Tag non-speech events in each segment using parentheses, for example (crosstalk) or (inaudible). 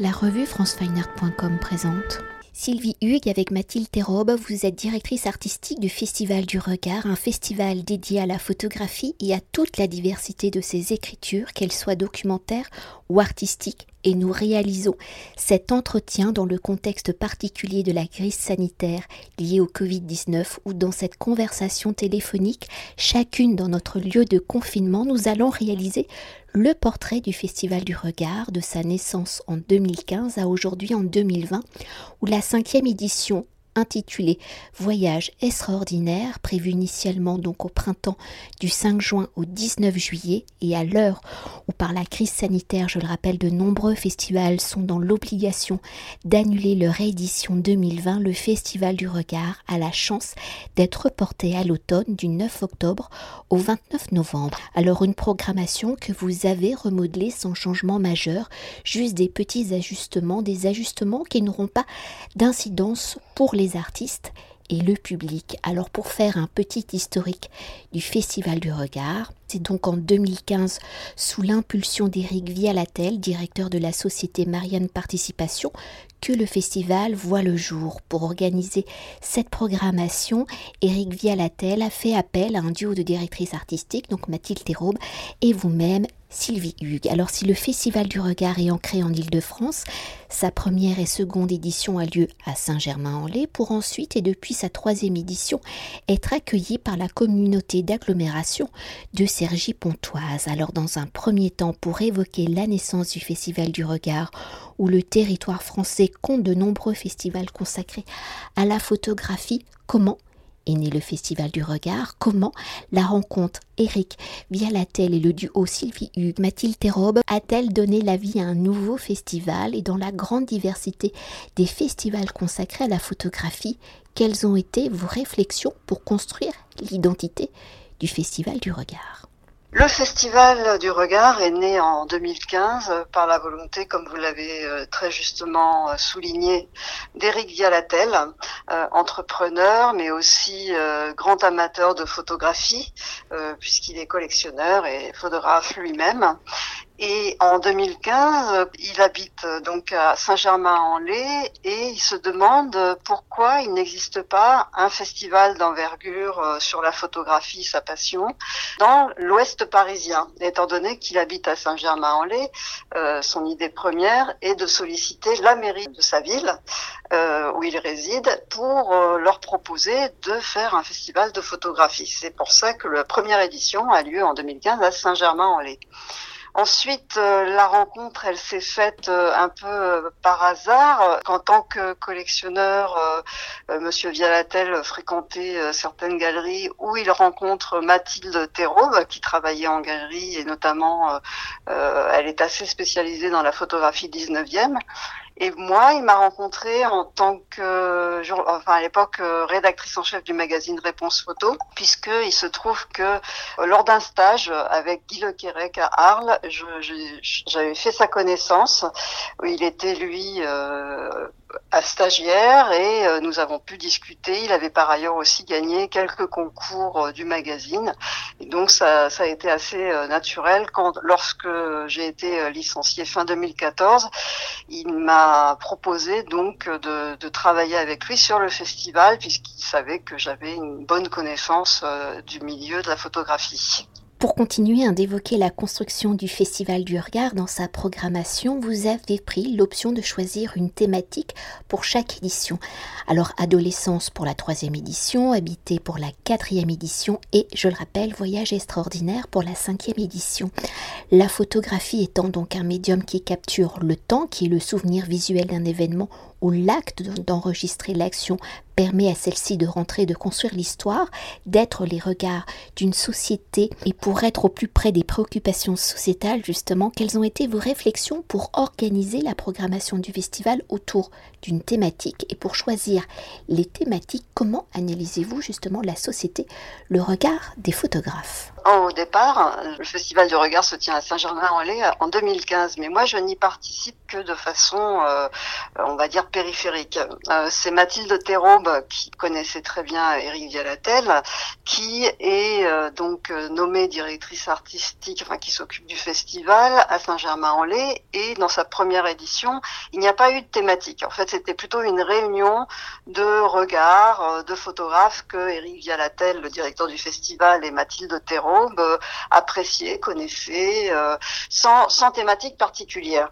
La revue francefineart.com présente. Sylvie Hugues avec Mathilde Thérobe, vous êtes directrice artistique du Festival du Regard, un festival dédié à la photographie et à toute la diversité de ses écritures, qu'elles soient documentaires ou artistiques, et nous réalisons cet entretien dans le contexte particulier de la crise sanitaire liée au Covid-19 ou dans cette conversation téléphonique, chacune dans notre lieu de confinement, nous allons réaliser le portrait du Festival du Regard de sa naissance en 2015 à aujourd'hui en 2020, où la cinquième édition intitulé Voyage extraordinaire, prévu initialement donc au printemps du 5 juin au 19 juillet, et à l'heure où par la crise sanitaire, je le rappelle, de nombreux festivals sont dans l'obligation d'annuler leur édition 2020, le Festival du Regard a la chance d'être reporté à l'automne du 9 octobre au 29 novembre. Alors une programmation que vous avez remodelée sans changement majeur, juste des petits ajustements, des ajustements qui n'auront pas d'incidence pour les artistes et le public. Alors pour faire un petit historique du Festival du Regard, c'est donc en 2015, sous l'impulsion d'Éric Vialatel, directeur de la société Marianne Participation, que le festival voit le jour. Pour organiser cette programmation, Éric Vialatel a fait appel à un duo de directrices artistiques, donc Mathilde Théraube et vous-même, Sylvie Hugues. Alors si le Festival du Regard est ancré en Ile-de-France, sa première et seconde édition a lieu à Saint-Germain-en-Laye pour ensuite et depuis sa troisième édition être accueilli par la communauté d'agglomération de Cergy-Pontoise. Alors dans un premier temps pour évoquer la naissance du Festival du Regard où le territoire français compte de nombreux festivals consacrés à la photographie, comment est né le Festival du Regard, comment la rencontre Eric Vialatel et le duo Sylvie Hugues, Mathilde Thérobe a-t-elle donné la vie à un nouveau festival et dans la grande diversité des festivals consacrés à la photographie, quelles ont été vos réflexions pour construire l'identité du Festival du Regard? Le Festival du regard est né en 2015 par la volonté, comme vous l'avez euh, très justement euh, souligné, d'Éric Vialatel, euh, entrepreneur, mais aussi grand amateur de photographie, puisqu'il est collectionneur et photographe lui-même. Et en 2015, il habite donc à Saint-Germain-en-Laye et il se demande pourquoi il n'existe pas un festival d'envergure euh, sur la photographie, sa passion, dans l'ouest parisien. Étant donné qu'il habite à Saint-Germain-en-Laye, euh, son idée première est de solliciter la mairie de sa ville euh, où il réside pour leur proposer de faire un festival de photographie. C'est pour ça que la première édition a lieu en 2015 à Saint-Germain-en-Laye. Ensuite, euh, la rencontre, elle s'est faite euh, un peu euh, par hasard. Qu'en tant que collectionneur, Monsieur Vialatel fréquentait certaines galeries où il rencontre Mathilde Théraube, qui travaillait en galerie et notamment, elle est assez spécialisée dans la photographie 19e. Et moi, il m'a rencontré en tant que, enfin à l'époque, euh, rédactrice en chef du magazine Réponse Photo, puisque il se trouve que euh, lors d'un stage avec Guy Le Quérec à Arles, j'avais fait sa connaissance. Il était lui euh, à stagiaire et euh, nous avons pu discuter. Il avait par ailleurs aussi gagné quelques concours euh, du magazine. Et donc ça, ça a été assez euh, naturel quand lorsque j'ai été licenciée fin 2014, il m'a proposé donc de, de, travailler avec lui sur le festival puisqu'il savait que j'avais une bonne connaissance du milieu de la photographie. Pour continuer à d'évoquer la construction du Festival du Regard dans sa programmation, vous avez pris l'option de choisir une thématique pour chaque édition. Alors, adolescence pour la troisième édition, habité pour la quatrième édition et, je le rappelle, voyage extraordinaire pour la cinquième édition. La photographie étant donc un médium qui capture le temps, qui est le souvenir visuel d'un événement où l'acte d'enregistrer l'action permet à celle-ci de rentrer, de construire l'histoire, d'être les regards d'une société et pour être au plus près des préoccupations sociétales, justement, quelles ont été vos réflexions pour organiser la programmation du festival autour d'une thématique et pour choisir les thématiques, comment analysez-vous justement la société, le regard des photographes? Au départ, le Festival du regard se tient à Saint-Germain-en-Laye en 2015, mais moi je n'y participe que de façon, euh, on va dire, périphérique. Euh, c'est Mathilde Théraube, qui connaissait très bien Éric Vialatel, qui est euh, donc nommée directrice artistique, enfin qui s'occupe du festival à Saint-Germain-en-Laye, et dans sa première édition, il n'y a pas eu de thématique. En fait, c'était plutôt une réunion de regards, de photographes que Éric Vialatel, le directeur du festival, et Mathilde Théraube appréciaient, connaissaient, sans, sans thématique particulière.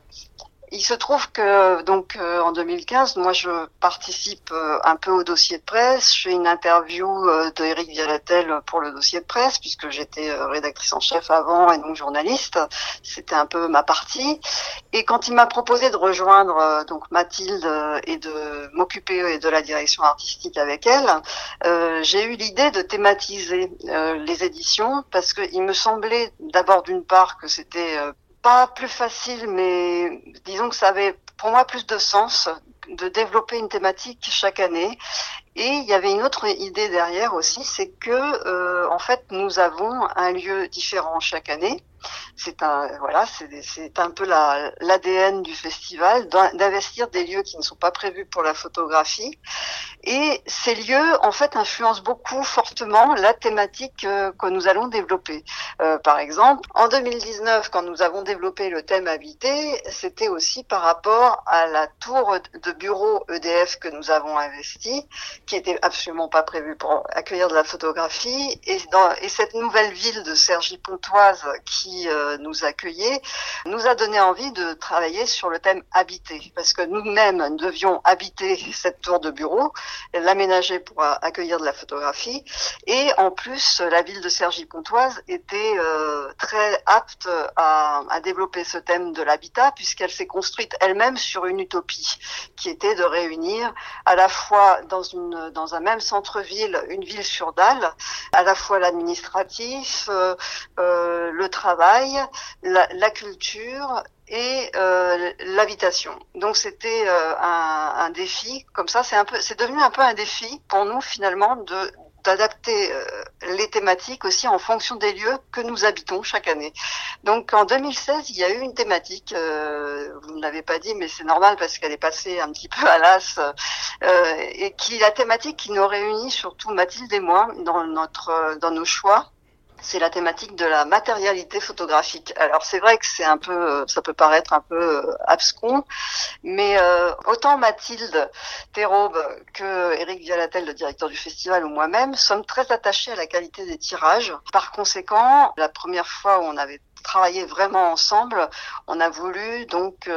Il se trouve que donc euh, en 2015, moi je participe euh, un peu au dossier de presse. Je fais une interview euh, de Vialatel pour le dossier de presse puisque j'étais rédactrice en chef avant et donc journaliste. C'était un peu ma partie. Et quand il m'a proposé de rejoindre donc Mathilde et de m'occuper de la direction artistique avec elle, j'ai eu l'idée de thématiser les éditions parce qu'il me semblait d'abord d'une part que c'était pas plus facile, mais disons que ça avait pour moi plus de sens de développer une thématique chaque année. Et il y avait une autre idée derrière aussi, c'est que euh, en fait nous avons un lieu différent chaque année c'est un voilà, c'est un peu l'ADN du festival d'investir des lieux qui ne sont pas prévus pour la photographie. Et ces lieux, en fait, influencent beaucoup fortement la thématique euh, que nous allons développer. Euh, par exemple, en 2019, quand nous avons développé le thème habité, c'était aussi par rapport à la tour de bureau EDF que nous avons investi, qui était absolument pas prévue pour accueillir de la photographie. Et, dans, et cette nouvelle ville de Cergy-Pontoise qui euh, nous accueillait, nous a donné envie de travailler sur le thème habité, parce que nous-mêmes devions habiter cette tour de bureau, l'aménager pour accueillir de la photographie, et en plus, la ville de Cergy-Pontoise était euh, très apte à, à développer ce thème de l'habitat, puisqu'elle s'est construite elle-même sur une utopie, qui était de réunir à la fois dans, une, dans un même centre-ville, une ville sur dalle, à la fois l'administratif, euh, euh le travail, la, culture et euh, l'habitation. Donc c'était euh, un, défi. Comme ça, c'est un peu, c'est devenu un peu un défi pour nous finalement de d'adapter euh, les thématiques aussi en fonction des lieux que nous habitons chaque année. Donc en 2016, il y a eu une thématique, vous ne l'avez pas dit, mais c'est normal parce qu'elle est passée un petit (laughs) peu à l'as, et qui la thématique qui nous réunit surtout Mathilde et moi dans notre dans nos choix c'est la thématique de la matérialité photographique. Alors c'est vrai que c'est un peu, euh, ça peut paraître un peu euh, abscon, mais euh, autant Mathilde Théraube que Eric Vialatel, le directeur du festival, ou moi-même, sommes très attachés à la qualité des tirages. Par conséquent, la première fois où on avait travaillé vraiment ensemble, on a voulu donc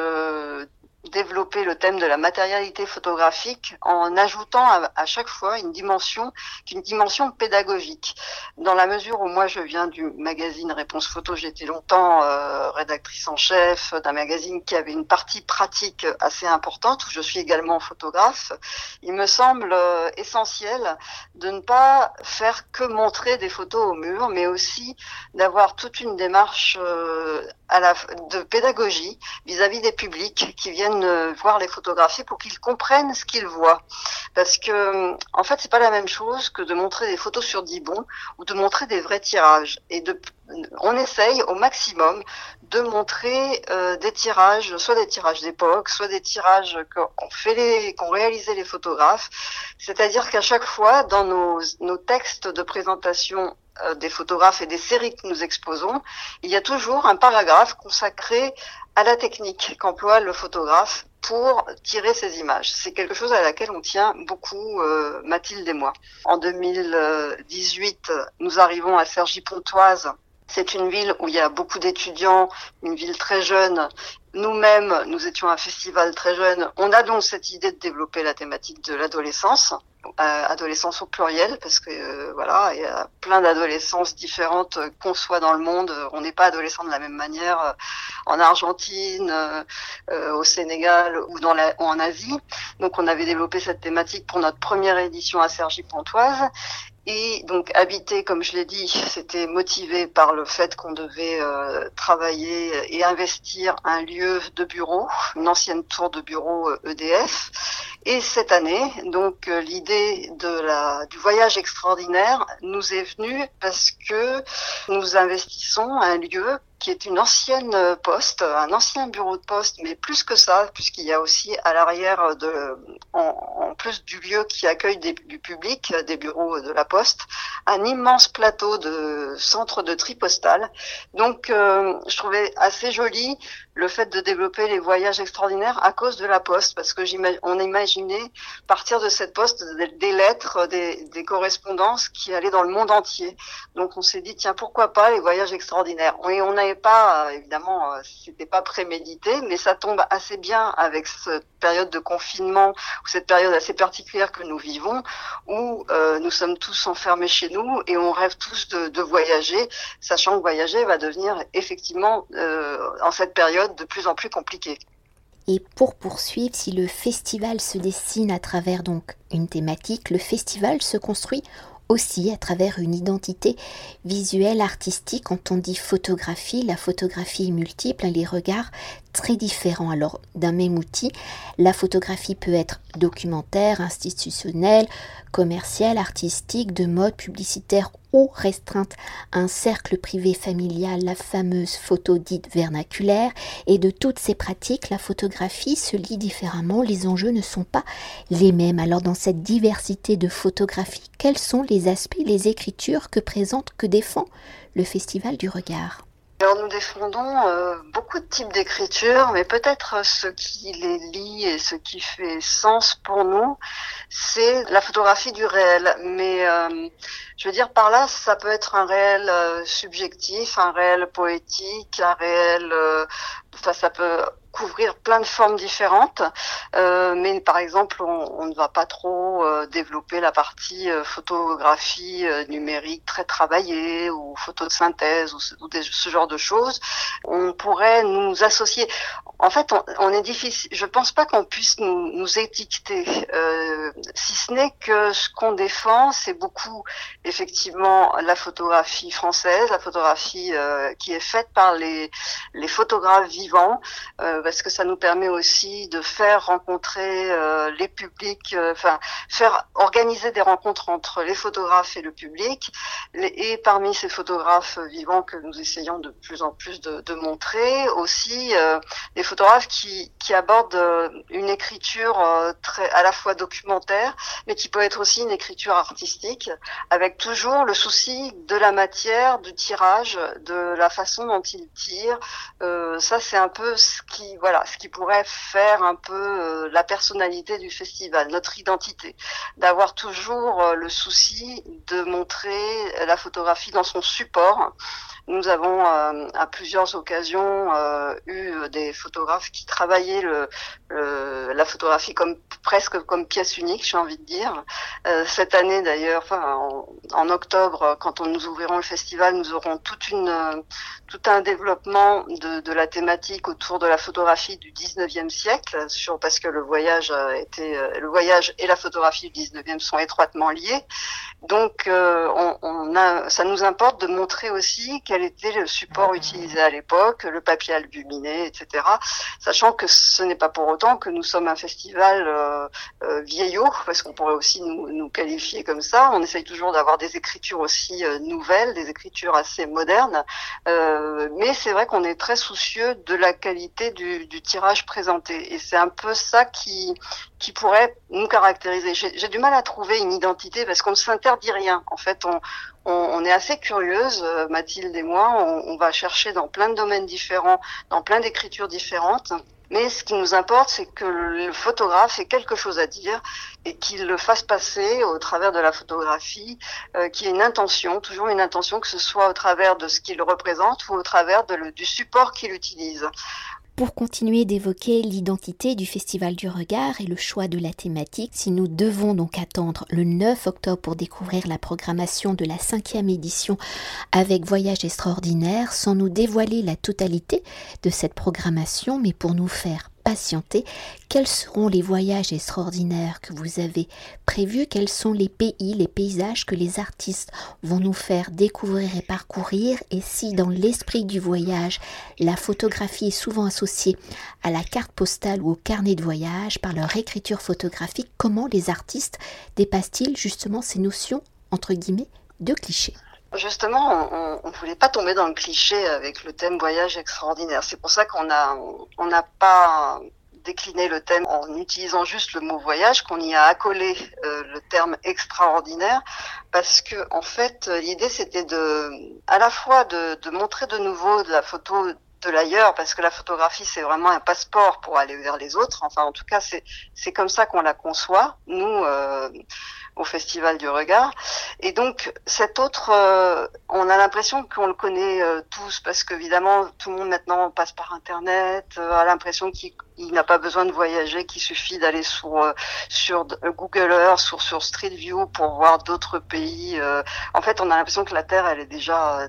développer le thème de la matérialité photographique en ajoutant à, chaque fois une dimension, une dimension pédagogique. Dans la mesure où moi je viens du magazine Réponse Photo, j'étais longtemps euh, rédactrice en chef d'un magazine qui avait une partie pratique assez importante, où je suis également photographe. Il me semble euh, essentiel de ne pas faire que montrer des photos au mur, mais aussi d'avoir toute une démarche euh, à la, de pédagogie vis-à-vis -vis des publics qui viennent voir les photographies pour qu'ils comprennent ce qu'ils voient. Parce que, en fait, c'est pas la même chose que de montrer des photos sur Dibon ou de montrer des vrais tirages. Et de, on essaye au maximum de montrer euh, des tirages, soit des tirages d'époque, soit des tirages qu'ont fait les, qu'ont réalisé les photographes. C'est-à-dire qu'à chaque fois, dans nos, nos textes de présentation euh, des photographes et des séries que nous exposons, il y a toujours un paragraphe consacré à la technique qu'emploie le photographe pour tirer ces images. C'est quelque chose à laquelle on tient beaucoup, euh, Mathilde et moi. En 2018, nous arrivons à Cergy-Pontoise. C'est une ville où il y a beaucoup d'étudiants, une ville très jeune. Nous-mêmes, nous étions un festival très jeune. On a donc cette idée de développer la thématique de l'adolescence. Euh, adolescence au pluriel parce que euh, voilà il y a plein d'adolescences différentes euh, qu'on soit dans le monde on n'est pas adolescent de la même manière en Argentine au Sénégal ou dans la, ou en Asie donc on avait développé cette thématique pour notre première édition à Cergy-Pontoise et donc habiter, comme je l'ai dit, c'était motivé par le fait qu'on devait euh, travailler et investir un lieu de bureau, une ancienne tour de bureau EDF. Et cette année, donc l'idée de la du voyage extraordinaire nous est venue parce que nous investissons un lieu qui est une ancienne euh, poste, un ancien bureau de poste, mais plus que ça, puisqu'il y a aussi à l'arrière de, en, plus du lieu qui accueille du public, des bureaux de la poste, un immense plateau de centre de tri postal. Donc, euh, je trouvais assez joli le fait de développer les voyages extraordinaires à cause de la poste, parce que on imaginait partir de cette poste des, lettres, des, des correspondances qui allaient dans le monde entier. Donc, on s'est dit tiens pourquoi pas les voyages extraordinaires? Et on a pas, euh, évidemment, euh, c'était pas prémédité, mais ça tombe assez bien avec cette période de confinement ou cette période assez particulière que nous vivons, où euh, nous sommes tous enfermés chez nous et on rêve tous de, voyager, sachant que voyager va devenir effectivement en cette période de plus en plus compliqué. Et pour poursuivre, si le festival se dessine à travers donc une thématique, le festival se construit aussi à travers une identité visuelle artistique. Quand on dit photographie, la photographie est multiple, les regards très différents. Alors d'un même outil, la photographie peut être documentaire, institutionnelle, commerciale, artistique, de mode, publicitaire ou restreinte à un cercle privé familial, la fameuse photo dite vernaculaire, et de toutes ces pratiques, la photographie se lit différemment, les enjeux ne sont pas les mêmes. Alors dans cette diversité de photographies, quels sont les aspects, les écritures que présente, que défend le Festival du regard? Alors nous défendons euh, beaucoup de types d'écriture, mais peut-être ce qui les lie et ce qui fait sens pour nous, c'est la photographie du réel. Mais euh, je veux dire par là, ça peut être un réel euh, subjectif, un réel poétique, un réel, ça peut couvrir plein de formes différentes, euh, mais par exemple, on, ne va pas trop euh, développer la partie euh, photographie numérique très travaillée ou photo de synthèse ou, ce genre de choses. On pourrait nous associer. En fait, on, est difficile. Je pense pas qu'on puisse nous, étiqueter, si ce n'est que ce qu'on défend, c'est beaucoup effectivement la photographie française, la photographie qui est faite par les photographes vivants parce que ça nous permet aussi de faire rencontrer euh, les publics, euh, enfin faire organiser des rencontres entre les photographes et le public. et parmi ces photographes vivants que nous essayons de plus en plus de, montrer, aussi euh, des photographes qui, qui abordent une écriture très à la fois documentaire, mais qui peut être aussi une écriture artistique, avec toujours le souci de la matière, du tirage, de la façon dont ils tirent. ça, c'est un peu ce qui voilà, ce qui pourrait faire un peu euh, la personnalité du festival, notre identité, d'avoir toujours euh, le souci de montrer la photographie dans son support nous avons euh, à plusieurs occasions eu des photographes qui travaillaient la photographie comme presque comme pièce unique, j'ai envie de dire. Cette année d'ailleurs, en, octobre, quand on nous ouvrirons le festival, nous aurons tout un développement de, la thématique autour de la photographie du 19e siècle, sur, parce que le voyage a été, le voyage et la photographie du 19e sont étroitement liés. Donc, on, on a, ça nous importe de montrer aussi quelle était le support utilisé à l'époque, le papier albuminé, etc. Sachant que ce n'est pas pour autant que nous sommes un festival euh, euh, vieillot, parce qu'on pourrait aussi nous, nous, qualifier comme ça. On essaye toujours d'avoir des écritures aussi euh, nouvelles, des écritures assez modernes, euh, mais c'est vrai qu'on est très soucieux de la qualité du, tirage présenté, et c'est un peu ça qui qui pourrait nous caractériser. J'ai du mal à trouver une identité parce qu'on ne s'interdit rien. En fait, on, on, est assez curieuse, euh, Mathilde et moi, on, va chercher dans plein de domaines différents, dans plein d'écritures différentes. Mais ce qui nous importe, c'est que le photographe ait quelque chose à dire et qu'il le fasse passer au travers de la photographie, euh, qui ait une intention, toujours une intention, que ce soit au travers de ce qu'il représente ou au travers du support qu'il utilise pour continuer d'évoquer l'identité du Festival du Regard et le choix de la thématique, si nous devons donc attendre le 9 octobre pour découvrir la programmation de la cinquième édition avec Voyage extraordinaire, sans nous dévoiler la totalité de cette programmation, mais pour nous faire Quels seront les voyages extraordinaires que vous avez prévus? Quels sont les pays, les paysages que les artistes vont nous faire découvrir et parcourir? Et si dans l'esprit du voyage, la photographie est souvent associée à la carte postale ou au carnet de voyage par leur écriture photographique, comment les artistes dépassent-ils justement ces notions, entre guillemets, de clichés? Justement, on ne voulait pas tomber dans le cliché avec le thème voyage extraordinaire. C'est pour ça qu'on a on n'a pas décliné le thème en utilisant juste le mot voyage, qu'on y a accolé euh, le terme extraordinaire, parce que en fait, l'idée c'était de, à la fois de, de montrer de nouveau de la photo de l'ailleurs parce que la photographie c'est vraiment un passeport pour aller vers les autres enfin en tout cas c'est c'est comme ça qu'on la conçoit nous euh, au Festival du Regard. Et donc cet autre, euh, on a l'impression qu'on le connaît euh, tous parce qu'évidemment tout le monde maintenant passe par Internet, euh, a l'impression qu'il n'a pas besoin de voyager, qu'il suffit d'aller sur sur Google Earth, sur sur Street View pour voir d'autres pays. en fait, on a l'impression que la Terre elle est déjà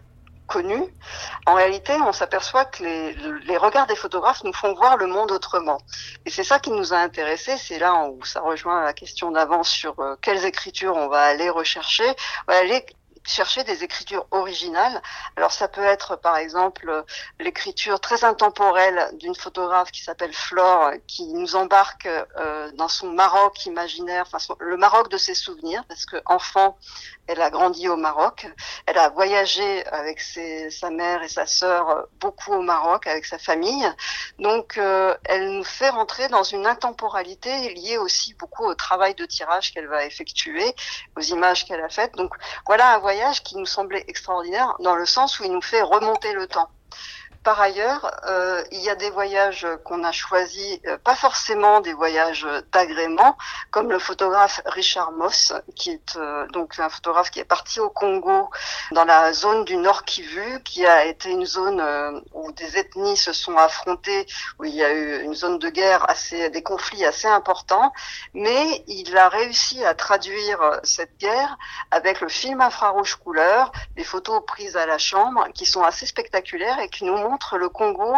en réalité, on s'aperçoit que les, les, regards des photographes nous font voir le monde autrement. Et c'est ça qui nous a intéressés. C'est là où ça rejoint la question d'avance sur euh, quelles écritures on va aller rechercher. Chercher des écritures originales. Alors ça peut être par exemple l'écriture très intemporelle d'une photographe qui s'appelle Flore, qui nous embarque euh, dans son Maroc imaginaire, enfin le Maroc de ses souvenirs, parce que enfant, elle a grandi au Maroc. Elle a voyagé avec ses, sa mère et sa sœur beaucoup au Maroc avec sa famille. Donc euh, elle nous fait rentrer dans une intemporalité liée aussi beaucoup au travail de tirage qu'elle va effectuer, aux images qu'elle a faites. Donc voilà un voyage qui nous semblait extraordinaire dans le sens où il nous fait remonter le temps. Par ailleurs, euh, il y a des voyages qu'on a choisis, euh, pas forcément des voyages d'agrément, comme le photographe Richard Moss, qui est euh, donc un photographe qui est parti au Congo, dans la zone du Nord Kivu, qui a été une zone euh, où des ethnies se sont affrontées, où il y a eu une zone de guerre assez, des conflits assez importants, mais il a réussi à traduire cette guerre avec le film infrarouge couleur, des photos prises à la chambre, qui sont assez spectaculaires et qui nous montre le Congo,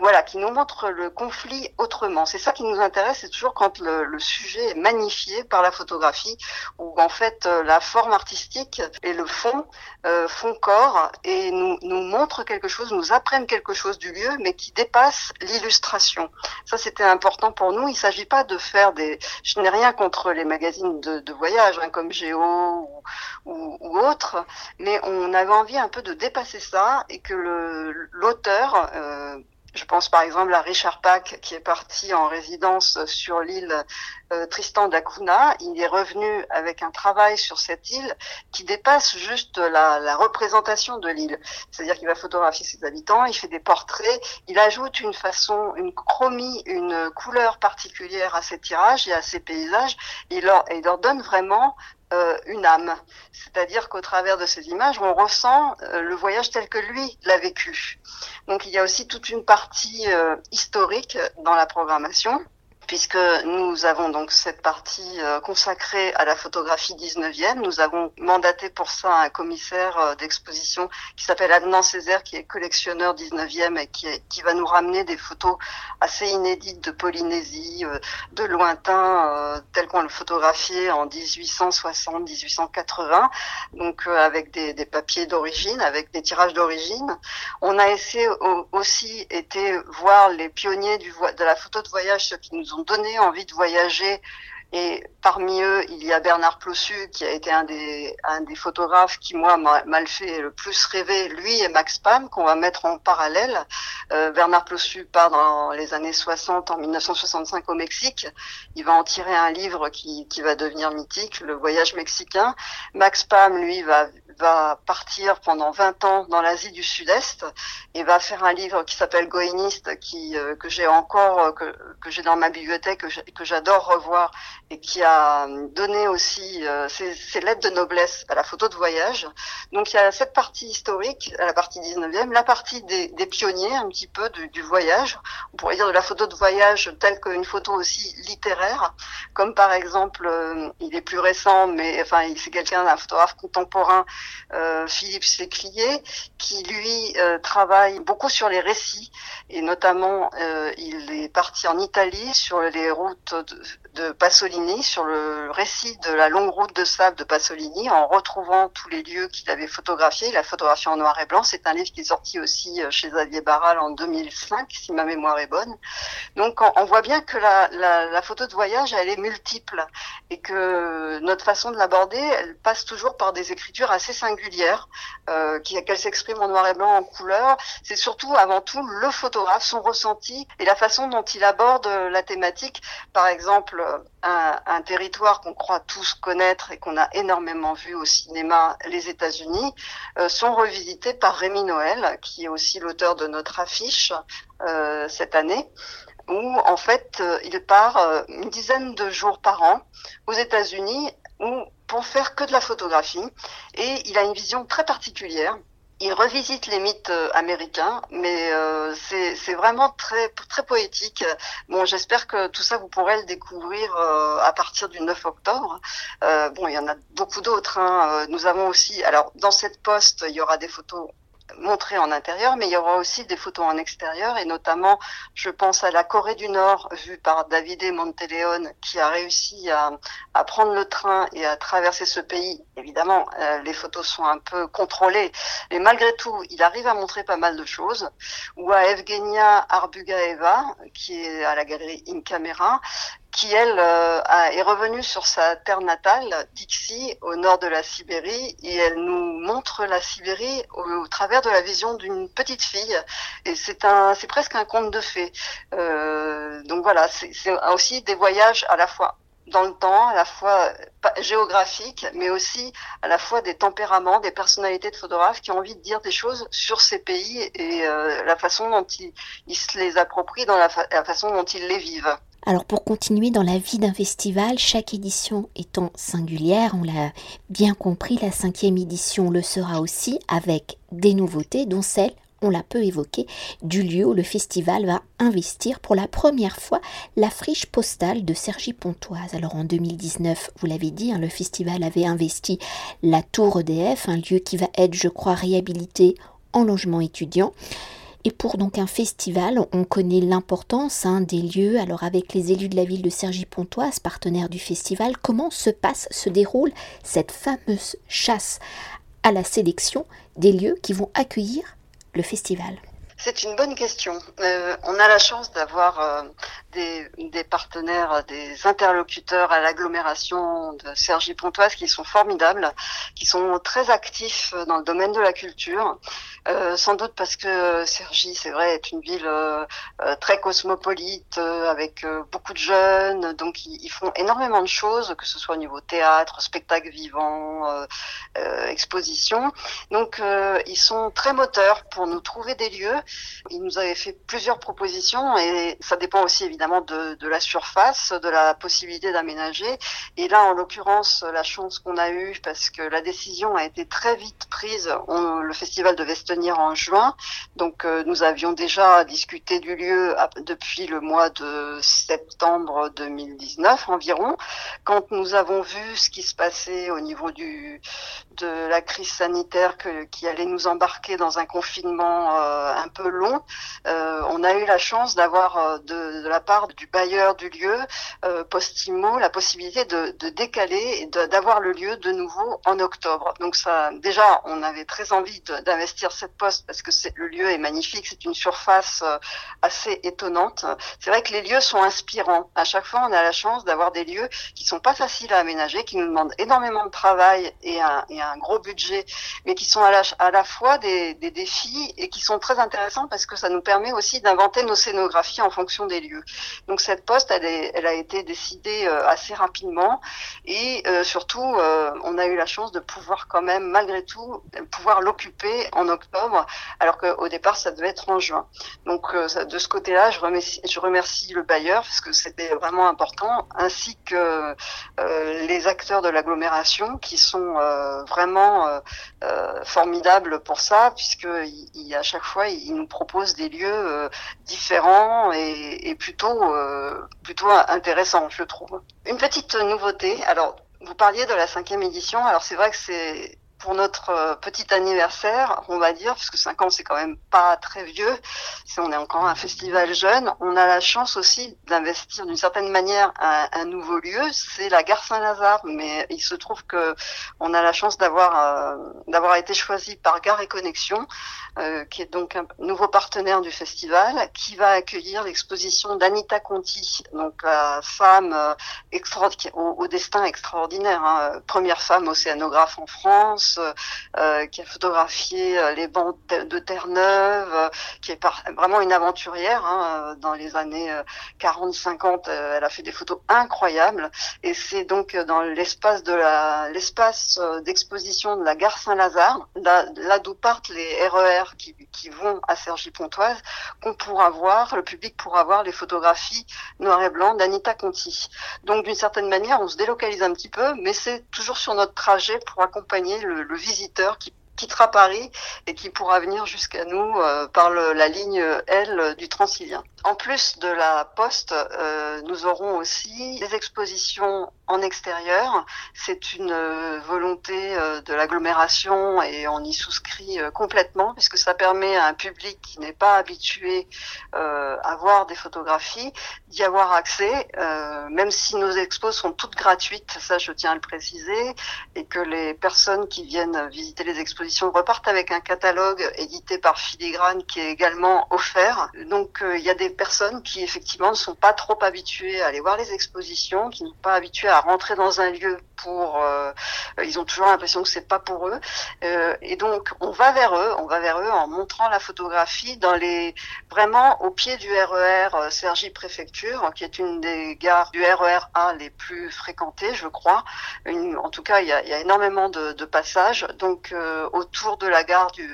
voilà, qui nous montre le conflit autrement. C'est ça qui nous intéresse, c'est toujours quand le, sujet est magnifié par la photographie, où en fait euh, la forme artistique et le fond euh, font corps et nous, nous montrent quelque chose, nous apprennent quelque chose du lieu, mais qui dépasse l'illustration. Ça, c'était important pour nous. Il ne s'agit pas de faire des... Je n'ai rien contre les magazines de, de voyage, hein, comme Géo ou, ou, ou autres, mais on avait envie un peu de dépasser ça et que l'autre euh, je pense par exemple à Richard Pack qui est parti en résidence sur l'île euh, Tristan d'Acuna. Il est revenu avec un travail sur cette île qui dépasse juste la, représentation de l'île. C'est-à-dire qu'il va photographier ses habitants, il fait des portraits, il ajoute une façon, une chromie, une couleur particulière à ses tirages et à ses paysages. Et il leur, donne vraiment euh, une âme. C'est-à-dire qu'au travers de ces images, on ressent euh, le voyage tel que lui l'a vécu. Donc il y a aussi toute une partie historique dans la programmation puisque nous avons donc cette partie euh, consacrée à la photographie 19e. Nous avons mandaté pour ça un commissaire euh, d'exposition qui s'appelle Adnan Césaire, qui est collectionneur 19e et qui, va nous ramener des photos assez inédites de Polynésie, euh, de lointain, tel qu'on le photographiait en 1860-1880, donc avec des, papiers d'origine, avec des tirages d'origine. On a essayé aussi été voir les pionniers de la photo de voyage, ceux qui nous ont donné envie de voyager. Et parmi eux, il y a Bernard Plossu, qui a été un des, un des photographes qui, moi, m'a le fait le plus rêver, lui et Max Pam, qu'on va mettre en parallèle. Euh, Bernard Plossu part dans les années 60, en 1965 au Mexique. Il va en tirer un livre qui, qui va devenir mythique, Le voyage mexicain. Max Pam, lui, va va partir pendant 20 ans dans l'Asie du Sud-Est et va faire un livre qui s'appelle Goéniste, qui euh, que j'ai encore euh, que, que j'ai dans ma bibliothèque, que j'adore revoir et qui a donné aussi euh, ses, lettres de noblesse à la photo de voyage. Donc il y a cette partie historique, la partie 19e, la partie des, des pionniers un petit peu du, du, voyage. On pourrait dire de la photo de voyage telle qu'une photo aussi littéraire, comme par exemple, euh, il est plus récent, mais enfin c'est quelqu'un, un photographe contemporain, Philippe Séclier, qui lui euh, travaille beaucoup sur les récits. Et notamment il est parti en Italie sur les routes de, de Pasolini, sur le récit de la longue route de sable de Pasolini, en retrouvant tous les lieux qu'il avait photographiés. Il a photographié en noir et blanc. C'est un livre qui est sorti aussi euh, chez Xavier Barral en 2005, si ma mémoire est bonne. Donc on, voit bien que la, la, la, photo de voyage, elle est multiple et que notre façon de l'aborder, elle passe toujours par des écritures assez singulières, euh, qu'elle s'exprime en noir et blanc, en couleur. C'est surtout, avant tout, le photographe, son ressenti et la façon dont il aborde la thématique. Par exemple, un, territoire qu'on croit tous connaître et qu'on a énormément vu au cinéma, les États-Unis, euh, sont revisités par Rémi Noël, qui est aussi l'auteur de notre affiche euh, cette année où en fait euh, il part une dizaine de jours par an aux États-Unis pour faire que de la photographie et il a une vision très particulière il revisite les mythes euh, américains, mais euh, c'est vraiment très très poétique. Bon, j'espère que tout ça vous pourrez le découvrir euh, à partir du 9 octobre. bon, il y en a beaucoup d'autres. Hein. Nous avons aussi, alors dans cette poste, il y aura des photos montré en intérieur, mais il y aura aussi des photos en extérieur, et notamment, je pense à la Corée du Nord, vue par Davide Monteleone, qui a réussi à, à, prendre le train et à traverser ce pays. Évidemment, euh, les photos sont un peu contrôlées, mais malgré tout, il arrive à montrer pas mal de choses. Ou à Evgenia Arbugaeva, qui est à la galerie In Camera, qui elle euh, est revenue sur sa terre natale, Dixie, au nord de la Sibérie, et elle nous montre la Sibérie au, travers de la vision d'une petite fille. Et c'est un, c'est presque un conte de fées. Euh, donc voilà, c'est aussi des voyages à la fois dans le temps, à la fois géographiques, mais aussi à la fois des tempéraments, des personnalités de photographes qui ont envie de dire des choses sur ces pays et euh, la façon dont ils, se les approprient, dans la façon dont ils les vivent. Alors pour continuer dans la vie d'un festival, chaque édition étant singulière, on l'a bien compris, la cinquième édition le sera aussi avec des nouveautés, dont celle, on l'a peu évoqué, du lieu où le festival va investir pour la première fois la friche postale de Sergi Pontoise. Alors en 2019, vous l'avez dit, hein, le festival avait investi la Tour EDF, un lieu qui va être, je crois, réhabilité en logement étudiant. Et pour donc un festival, on connaît l'importance hein, des lieux. Alors avec les élus de la ville de Cergy-Pontoise, partenaire du festival, comment se passe, se déroule cette fameuse chasse à la sélection des lieux qui vont accueillir le festival? C'est une bonne question. Euh, on a la chance d'avoir euh, des, partenaires, des interlocuteurs à l'agglomération de Sergi Pontoise qui sont formidables, qui sont très actifs dans le domaine de la culture. Euh, sans doute parce que Sergi, c'est vrai, est une ville euh, euh, très cosmopolite, avec beaucoup de jeunes, donc ils, ils, font énormément de choses, que ce soit au niveau théâtre, spectacle vivant, exposition. Donc ils sont très moteurs pour nous trouver des lieux. Ils nous avaient fait plusieurs propositions et ça dépend aussi évidemment de, de la surface, de la possibilité d'aménager. Et là, en l'occurrence, la chance qu'on a eue, parce que la décision a été très vite prise, on, le festival devait se tenir en juin, donc euh, nous avions déjà discuté du lieu depuis le mois de septembre 2019 environ. Quand nous avons vu ce qui se passait au niveau de la crise sanitaire qui allait nous embarquer dans un confinement euh, un peu long, euh, on a eu la chance d'avoir de, de, la part du bailleur du lieu, euh, Postimo, la possibilité de, de décaler et d'avoir le lieu de nouveau en octobre. Donc ça, déjà, on avait très envie d'investir cette poste parce que le lieu est magnifique, c'est une surface euh, assez étonnante. C'est vrai que les lieux sont inspirants. À chaque fois, on a la chance d'avoir des lieux qui sont pas faciles à aménager, qui nous demandent énormément de travail et un, et un gros budget, mais qui sont à la, à la fois des, des défis et qui sont très intéressants parce que ça nous permet aussi d'inventer nos scénographies en fonction des lieux. Donc cette poste, elle, a été décidée assez rapidement et surtout, on a eu la chance de pouvoir quand même, malgré tout, pouvoir l'occuper en octobre, alors qu'au départ, ça devait être en juin. Donc de ce côté-là, je remercie, je remercie le bailleur parce que c'était vraiment important, ainsi que les acteurs de l'agglomération qui sont vraiment formidables pour ça, puisque à chaque fois, il nous propose des lieux euh, différents et, et plutôt, euh, plutôt intéressants, je trouve. Une petite nouveauté. Alors, vous parliez de la cinquième édition. Alors, c'est vrai que c'est pour notre euh, petit anniversaire, on va dire, puisque cinq ans c'est quand même pas très vieux, si on est encore un festival jeune, on a la chance aussi d'investir d'une certaine manière un, nouveau lieu, c'est la gare Saint-Lazare, mais il se trouve que on a la chance d'avoir euh, d'avoir été choisi par Gare et Connexion, euh, qui est donc un nouveau partenaire du festival, qui va accueillir l'exposition d'Anita Conti, donc la femme au, au, destin extraordinaire, hein, première femme océanographe en France euh, qui a photographié euh, les bancs de Terre-Neuve, euh, qui est vraiment une aventurière. Hein, dans les années 40-50, elle a fait des photos incroyables. Et c'est donc dans l'espace de l'espace d'exposition de la gare Saint-Lazare, là, d'où partent les RER e qui, qui vont à Cergy-Pontoise, qu'on pourra voir, le public pourra voir les photographies noir et blanc d'Anita Conti. Donc d'une certaine manière, on se délocalise un petit peu, mais c'est toujours sur notre trajet pour accompagner le, le, visiteur qui quittera Paris et qui pourra venir jusqu'à nous euh, par la ligne L du Transilien. En plus de la poste, euh, nous aurons aussi des expositions en extérieur. C'est une euh, volonté euh, de l'agglomération et on y souscrit complètement puisque ça permet à un public qui n'est pas habitué à voir des photographies d'y avoir accès, même si nos expos sont toutes gratuites, ça je tiens à le préciser, et que les personnes qui viennent visiter les expositions repartent avec un catalogue édité par Filigrane qui est également offert. Donc il y a des personnes qui effectivement ne sont pas trop habituées à aller voir les expositions, qui ne sont pas habituées à rentrer dans un lieu pour, euh, ils ont toujours l'impression que c'est pas pour eux. Euh, et donc on va vers eux, on va vers eux en montrant la photographie dans les vraiment au pied du RER e euh, Sergi Préfecture, qui est une des gares du RER e A les plus fréquentées, je crois. En tout cas, il y a, énormément de, passages. Donc autour de la gare du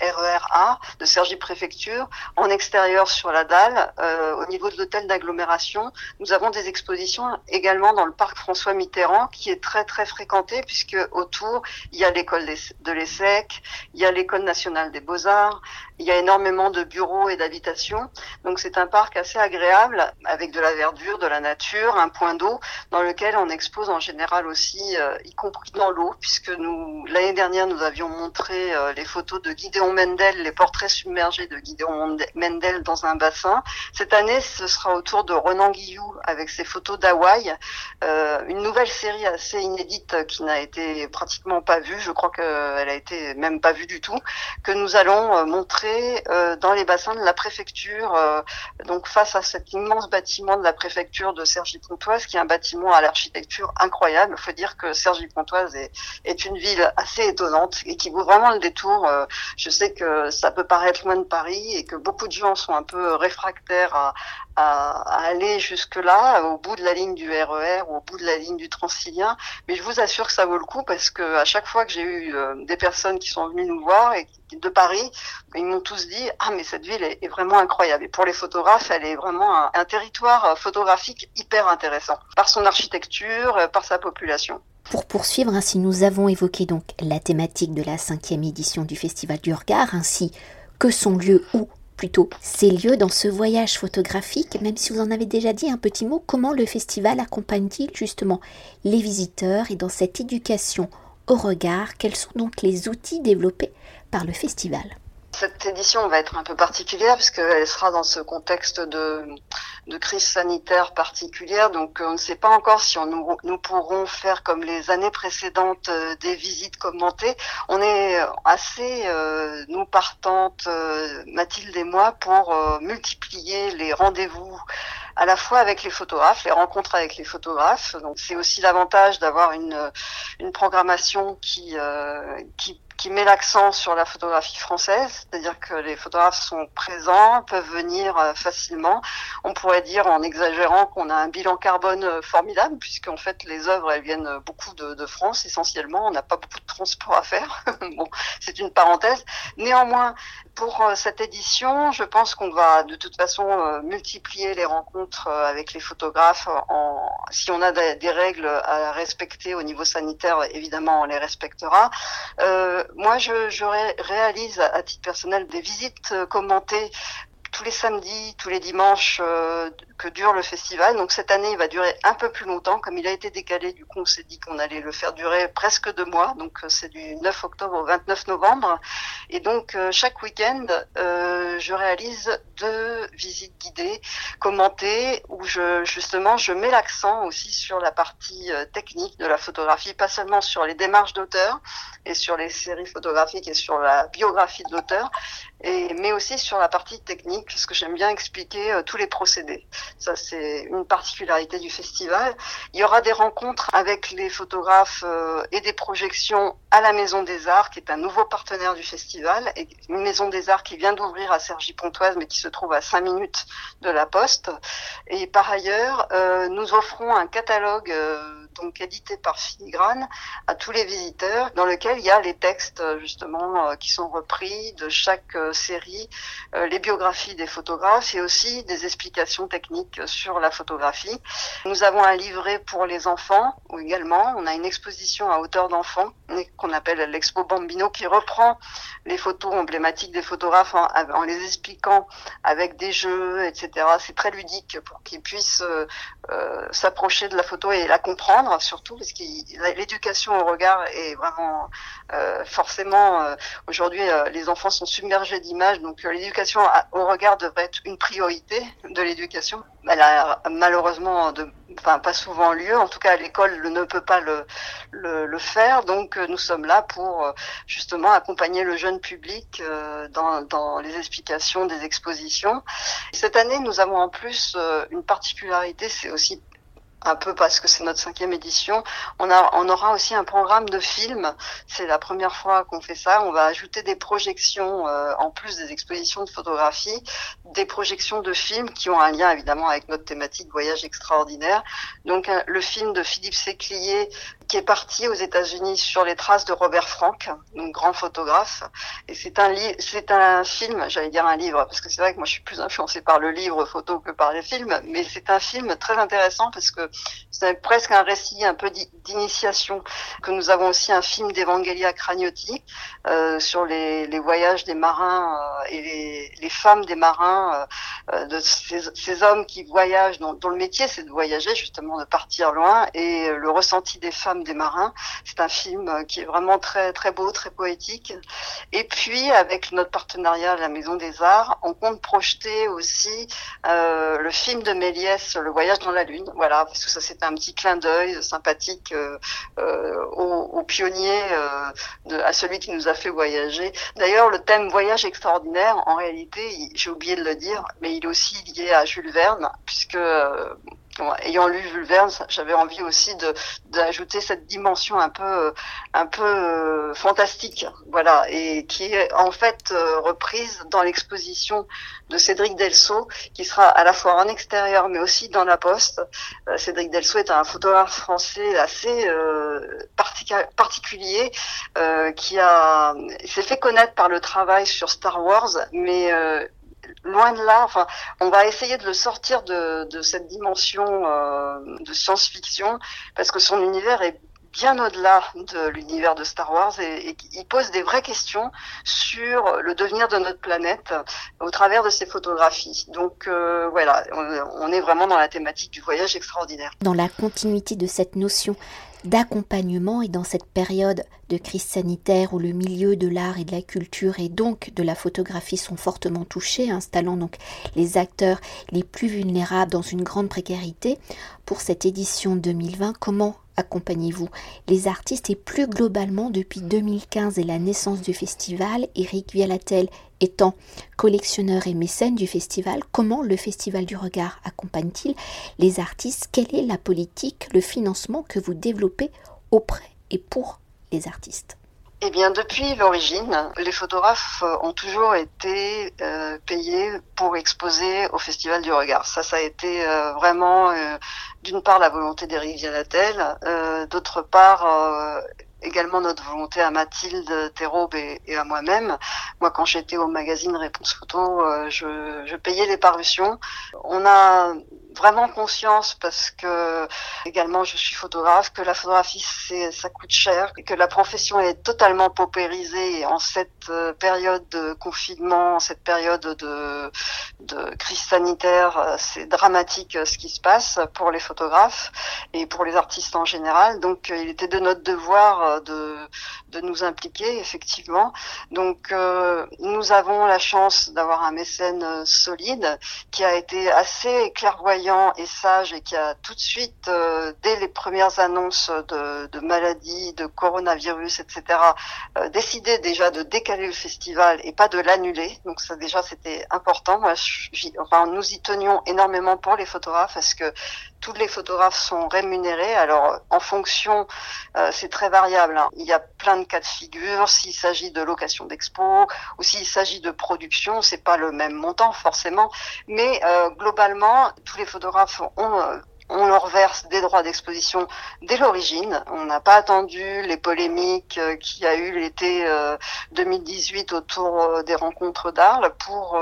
RER e A de Sergi Préfecture, en extérieur sur la dalle, au niveau de l'hôtel d'agglomération. Nous avons des expositions également dans le parc François Mitterrand qui est très très fréquenté puisque autour il y a l'école de l'ESSEC, il y a l'école nationale des beaux-arts, il y a énormément de bureaux et d'habitations. Donc c'est un parc assez agréable avec de la verdure, de la nature, un point d'eau dans lequel on expose en général aussi, euh, y compris dans l'eau, puisque nous l'année dernière nous avions montré euh, les photos de Gideon Mendel, les portraits submergés de Gideon Mendel dans un bassin. Cette année, ce sera au tour de Renan Guillou avec ses photos d'Hawaï, euh, une nouvelle série assez inédite qui n'a été pratiquement pas vue. Je crois qu'elle a été même pas vue du tout, que nous allons euh, montrer euh, dans les bassins de la préfecture, euh, donc face à cet immense bâtiment de la préfecture de Cergy-Pontoise, qui est un bâtiment à l'architecture incroyable. Il faut dire que Cergy-Pontoise est, est une ville assez étonnante et qui vaut vraiment le détour. je sais que ça peut paraître loin de Paris et que beaucoup de gens sont un peu réfractaires à, à, aller jusque-là, au bout de la ligne du RER e ou au bout de la ligne du Transilien. Mais je vous assure que ça vaut le coup parce que à chaque fois que j'ai eu euh, des personnes qui sont venues nous voir et de Paris, ils m'ont tous dit ah mais cette ville est, vraiment incroyable. Et pour les photographes, elle est vraiment un, un territoire euh, photographique hyper intéressant par son architecture, euh, par sa population. Pour poursuivre, ainsi nous avons évoqué donc la thématique de la cinquième édition du Festival du Regard, ainsi que son lieu où plutôt ces lieux dans ce voyage photographique, même si vous en avez déjà dit un petit mot, comment le festival accompagne-t-il justement les visiteurs et dans cette éducation au regard, quels sont donc les outils développés par le festival? Cette édition va être un peu particulière puisqu'elle sera dans ce contexte de, crise sanitaire particulière. Donc on ne sait pas encore si nous, pourrons faire comme les années précédentes euh, des visites commentées. On est assez, euh, nous partantes, euh, Mathilde et moi, pour multiplier les rendez-vous à la fois avec les photographes, les rencontres avec les photographes. Donc c'est aussi l'avantage d'avoir une, une programmation qui, qui qui met l'accent sur la photographie française, c'est-à-dire que les photographes sont présents, peuvent venir euh, facilement. On pourrait dire en exagérant qu'on a un bilan carbone euh, formidable, puisqu'en fait les œuvres elles viennent beaucoup de, de France essentiellement. On n'a pas beaucoup de transport à faire. (laughs) bon, c'est une parenthèse. Néanmoins, pour euh, cette édition, je pense qu'on va de toute façon multiplier les rencontres avec les photographes. En, si on a des, règles à respecter au niveau sanitaire, évidemment, on les respectera. Euh, moi, je, je réalise à titre personnel des visites commentées tous les samedis, tous les dimanches euh, que dure le festival. Donc cette année, il va durer un peu plus longtemps. Comme il a été décalé, du coup, on s'est dit qu'on allait le faire durer presque deux mois. Donc euh, c'est du 9 octobre au 29 novembre. Et donc euh, chaque week-end, je réalise deux visites guidées, commentées, où je justement je mets l'accent aussi sur la partie technique de la photographie, pas seulement sur les démarches d'auteur et sur les séries photographiques et sur la biographie de l'auteur, mais aussi sur la partie technique, parce que j'aime bien expliquer euh, tous les procédés. Ça, c'est une particularité du festival. Il y aura des rencontres avec les photographes euh, et des projections à la Maison des Arts, qui est un nouveau partenaire du festival, et une Maison des Arts qui vient d'ouvrir à Cergy-Pontoise, mais qui se trouve à 5 minutes de la Poste. Et par ailleurs, euh, nous offrons un catalogue donc édité par Filigrane à tous les visiteurs, dans lequel il y a les textes justement qui sont repris de chaque série, euh, les biographies des photographes et aussi des explications techniques sur la photographie. Nous avons un livret pour les enfants également. On a une exposition à hauteur d'enfants qu'on appelle l'expo Bambino qui reprend les photos emblématiques des photographes en, les expliquant avec des jeux, etc. C'est très ludique pour qu'ils puissent euh, euh, s'approcher de la photo et la comprendre surtout parce que l'éducation au regard est vraiment forcément aujourd'hui les enfants sont submergés d'images. Donc euh, l'éducation au regard devrait être une priorité de l'éducation. Elle a malheureusement de, enfin, pas souvent lieu. En tout cas, l'école ne peut pas le, le, faire. Donc euh, nous sommes là pour euh, justement accompagner le jeune public dans, dans les explications des expositions. Cette année, nous avons en plus une particularité, c'est aussi un peu parce que c'est notre cinquième édition. On, a, on aura aussi un programme de films. C'est la première fois qu'on fait ça. On va ajouter des projections, euh, en plus des expositions de photographie, des projections de films qui ont un lien évidemment avec notre thématique voyage extraordinaire. Donc euh, le film de Philippe Séclier qui est parti aux États-Unis sur les traces de Robert Frank, donc grand photographe. Et c'est un c'est un film, j'allais dire un livre, parce que c'est vrai que moi je suis plus influencée par le livre photo que par les films, mais c'est un film très intéressant parce que c'est presque un récit un peu d'initiation. Que nous avons aussi un film d'Evangelia Cragnotti euh, sur les, les, voyages des marins euh, et les, les, femmes des marins, euh, de ces, ces, hommes qui voyagent, dont, dont le métier c'est de voyager justement, de partir loin, et le ressenti des femmes des marins. C'est un film euh, qui est vraiment très très beau, très poétique. Et puis avec notre partenariat à la Maison des Arts, on compte projeter aussi euh, le film de Méliès, Le Voyage dans la Lune. Voilà, parce que ça c'est un petit clin d'œil sympathique euh, euh au, pionnier, à celui qui nous a fait voyager. D'ailleurs, le thème voyage extraordinaire, en réalité, j'ai oublié de le dire, mais il est aussi lié à Jules Verne, puisque ayant lu Jules Verne, j'avais envie aussi de d'ajouter cette dimension un peu un peu euh, fantastique, voilà, et qui est en fait euh, reprise dans l'exposition de Cédric Delso, qui sera à la fois en extérieur mais aussi dans la poste. Euh, Cédric Delso est un photographe français assez particulier qui a s'est fait connaître par le travail sur Star Wars, mais loin de là. Enfin, on va essayer de le sortir de, de cette dimension euh, de science-fiction parce que son univers est bien au-delà de l'univers de Star Wars et, il pose des vraies questions sur le devenir de notre planète au travers de ses photographies. Donc euh, voilà, on est vraiment dans la thématique du voyage extraordinaire. Dans la continuité de cette notion d'accompagnement et dans cette période de crise sanitaire où le milieu de l'art et de la culture et donc de la photographie sont fortement touchés, installant donc les acteurs les plus vulnérables dans une grande précarité. Pour cette édition 2020, comment accompagnez-vous. Les artistes et plus globalement depuis 2015 et la naissance du festival, Eric Vialatel étant collectionneur et mécène du festival, comment le Festival du Regard accompagne-t-il les artistes? Quelle est la politique, le financement que vous développez auprès et pour les artistes? Eh bien, depuis l'origine, les photographes ont toujours été euh, payés pour exposer au Festival du Regard. Ça, ça a été euh, vraiment, euh, d'une part, la volonté d'Éric Vialatel, euh, d'autre part, également notre volonté à Mathilde Théraube et, à moi-même. Moi, quand j'étais au magazine Réponse Photo, je, je payais les parutions. On a vraiment conscience parce que également je suis photographe que la photographie ça coûte cher que la profession est totalement paupérisée en cette euh, période de confinement, en cette période de, de crise sanitaire, euh, c'est dramatique euh, ce qui se passe pour les photographes et pour les artistes en général. Donc il était de notre devoir de de nous impliquer effectivement. Donc nous avons la chance d'avoir un mécène solide qui a été assez clairvoyant et sage et qui a tout de suite, euh, dès les premières annonces de, maladies, de coronavirus, etc., euh, décidé déjà de décaler le festival et pas de l'annuler. Donc ça déjà c'était important. Moi, enfin, nous y tenions énormément pour les photographes parce que tous les photographes sont rémunérés. Alors, en fonction, euh, c'est très variable. Hein. Il y a plein de cas de figure. S'il s'agit de location d'expo ou s'il s'agit de production, c'est pas le même montant forcément. Mais euh, globalement, tous les photographes ont euh, on leur verse des droits d'exposition dès l'origine. On n'a pas attendu les polémiques euh, qu'il y a eu l'été 2018 euh, autour euh, des rencontres d'Arles pour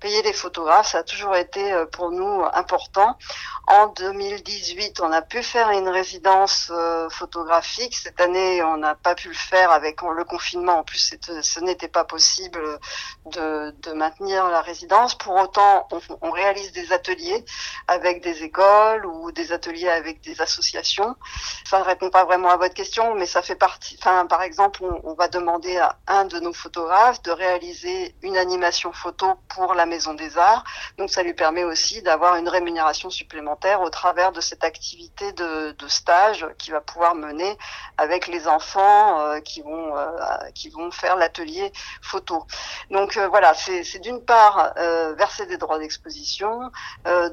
payer les photographes. Ça a toujours été pour nous important. En 2018, on a pu faire une résidence photographique. Cette année, on n'a pas pu le faire avec le confinement. En plus, ce n'était pas possible de, maintenir la résidence. Pour autant, on, on réalise des ateliers avec des écoles ou des ateliers avec des associations. Ça ne répond pas vraiment à votre question, mais ça fait partie. Par exemple, on, va demander à un de nos photographes de réaliser une animation photo pour la Maison des Arts. Donc, ça lui permet aussi d'avoir une rémunération supplémentaire au travers de cette activité de, stage qu'il va pouvoir mener avec les enfants euh, qui vont euh, qui vont faire l'atelier photo. Donc euh, voilà, c'est d'une part verser des droits d'exposition,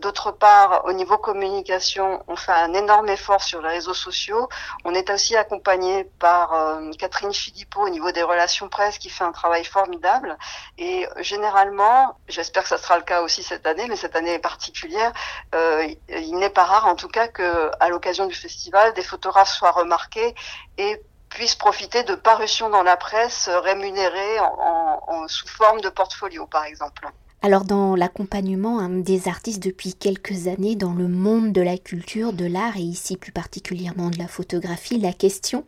d'autre part au niveau communication on fait un énorme effort sur les réseaux sociaux. On est aussi accompagné par euh, Catherine Philippot au niveau des relations presse qui fait un travail formidable. Et généralement, j'espère que ça sera le cas aussi cette année, mais cette année est particulière. Euh, il n'est pas rare, en tout cas, que à l'occasion du festival, des photographes soient remarqués et puissent profiter de parutions dans la presse rémunérées sous forme de portfolio, par exemple. Alors dans l'accompagnement des artistes depuis quelques années dans le monde de la culture, de l'art et ici plus particulièrement de la photographie, la question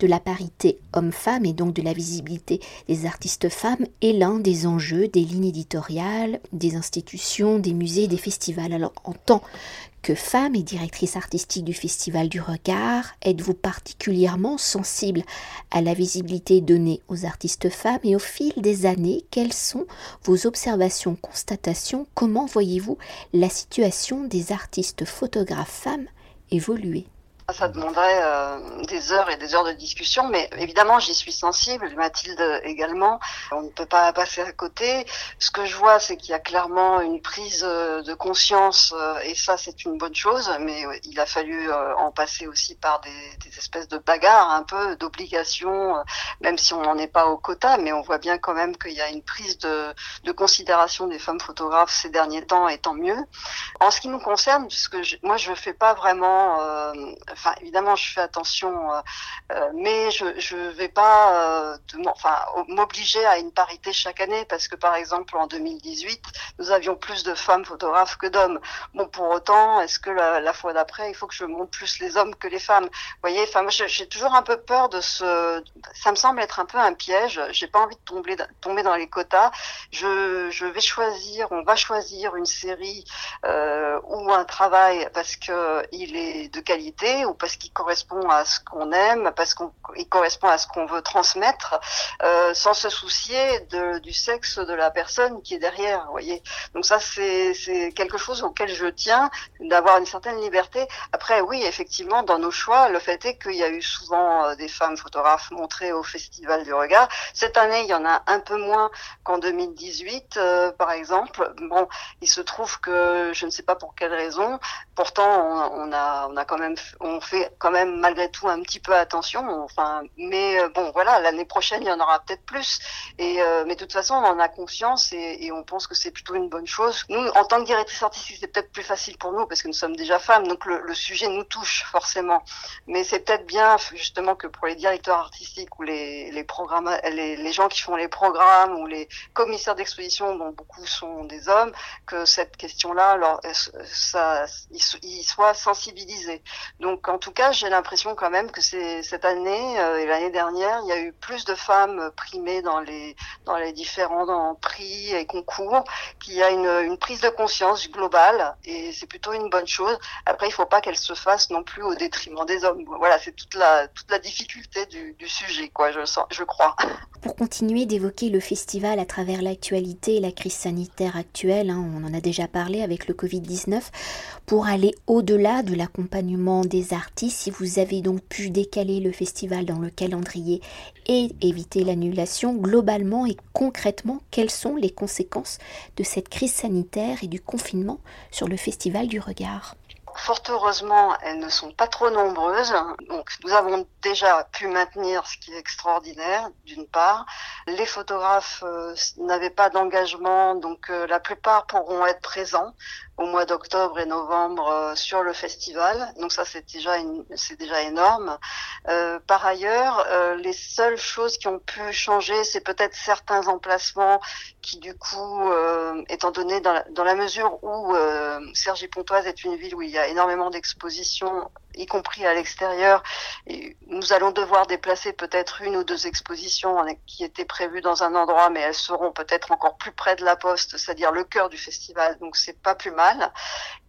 de la parité homme-femme et donc de la visibilité des artistes femmes est l'un des enjeux des lignes éditoriales, des institutions, des musées, des festivals. Alors en tant que femme et directrice artistique du Festival du Regard, êtes-vous particulièrement sensible à la visibilité donnée aux artistes femmes et au fil des années, quelles sont vos observations, constatations, comment voyez-vous la situation des artistes photographes femmes évoluer? Ça demanderait euh, des heures et des heures de discussion, mais évidemment j'y suis sensible, Mathilde également. On ne peut pas passer à côté. Ce que je vois, c'est qu'il y a clairement une prise euh, de conscience, euh, et ça c'est une bonne chose, mais il a fallu en passer aussi par des, des espèces de bagarres, un peu d'obligations, même si on n'en est pas au quota, mais on voit bien quand même qu'il y a une prise de, de, considération des femmes photographes ces derniers temps, et tant mieux. En ce qui nous concerne, puisque je, moi je ne fais pas vraiment enfin évidemment je fais attention, euh, euh, mais je je vais pas euh, m'obliger à une parité chaque année parce que par exemple en 2018 nous avions plus de femmes photographes que d'hommes. Bon pour autant est-ce que la, fois d'après il faut que je monte plus les hommes que les femmes? Vous voyez, enfin j'ai toujours un peu peur de ce, ça me semble être un peu un piège. J'ai pas envie de tomber dans les quotas. Je je vais choisir, on va choisir une série ou un travail parce que il est de qualité ou parce qu'il correspond à ce qu'on aime, parce qu'il correspond à ce qu'on veut transmettre, euh, sans se soucier de, du sexe de la personne qui est derrière. Voyez. Donc ça, c'est quelque chose auquel je tiens, d'avoir une certaine liberté. Après, oui, effectivement, dans nos choix, le fait est qu'il y a eu souvent euh, des femmes photographes montrées au Festival du Regard. Cette année, il y en a un peu moins qu'en 2018, euh, par exemple. Bon, il se trouve que je ne sais pas pour quelle raison. Pourtant, on, on a, on a quand même, on on fait quand même malgré tout un petit peu attention. Enfin, mais bon, voilà, l'année prochaine, il y en aura peut-être plus. Et mais de toute façon, on en a conscience et, et on pense que c'est plutôt une bonne chose. Nous, en tant que directrice artistique, c'est peut-être plus facile pour nous parce que nous sommes déjà femmes, donc le, le sujet nous touche forcément. Mais c'est peut-être bien justement que pour les directeurs artistiques ou les, les programmes, les, les gens qui font les programmes ou les commissaires d'exposition, dont beaucoup sont des hommes, que cette question-là, alors ça, ils soient sensibilisés. Donc en tout cas, j'ai l'impression quand même que c'est cette année euh, et l'année dernière, il y a eu plus de femmes primées dans les dans les différents prix et concours, qu'il y a une, prise de conscience globale et c'est plutôt une bonne chose. Après, il faut pas qu'elle se fasse non plus au détriment des hommes. Voilà, c'est toute la toute la difficulté du, sujet, quoi. Je sens, je crois. Pour continuer d'évoquer le festival à travers l'actualité et la crise sanitaire actuelle, hein, on en a déjà parlé avec le Covid-19, pour aller au-delà de l'accompagnement des artistes, si vous avez donc pu décaler le festival dans le calendrier et éviter l'annulation, globalement et concrètement, quelles sont les conséquences de cette crise sanitaire et du confinement sur le festival du regard? Fort heureusement, elles ne sont pas trop nombreuses. Donc, nous avons déjà pu maintenir ce qui est extraordinaire, d'une part. Les photographes euh, n'avaient pas d'engagement, donc euh, la plupart pourront être présents au mois d'octobre et novembre euh, sur le festival. Donc ça, c'est déjà déjà énorme. Euh, par ailleurs, euh, les seules choses qui ont pu changer, c'est peut-être certains emplacements qui, du coup, étant donné dans la, dans la mesure où Cergy-Pontoise est une ville où il y a énormément d'expositions y compris à l'extérieur. Nous allons devoir déplacer peut-être une ou deux expositions qui étaient prévues dans un endroit, mais elles seront peut-être encore plus près de la poste, c'est-à-dire le cœur du festival. Donc c'est pas plus mal.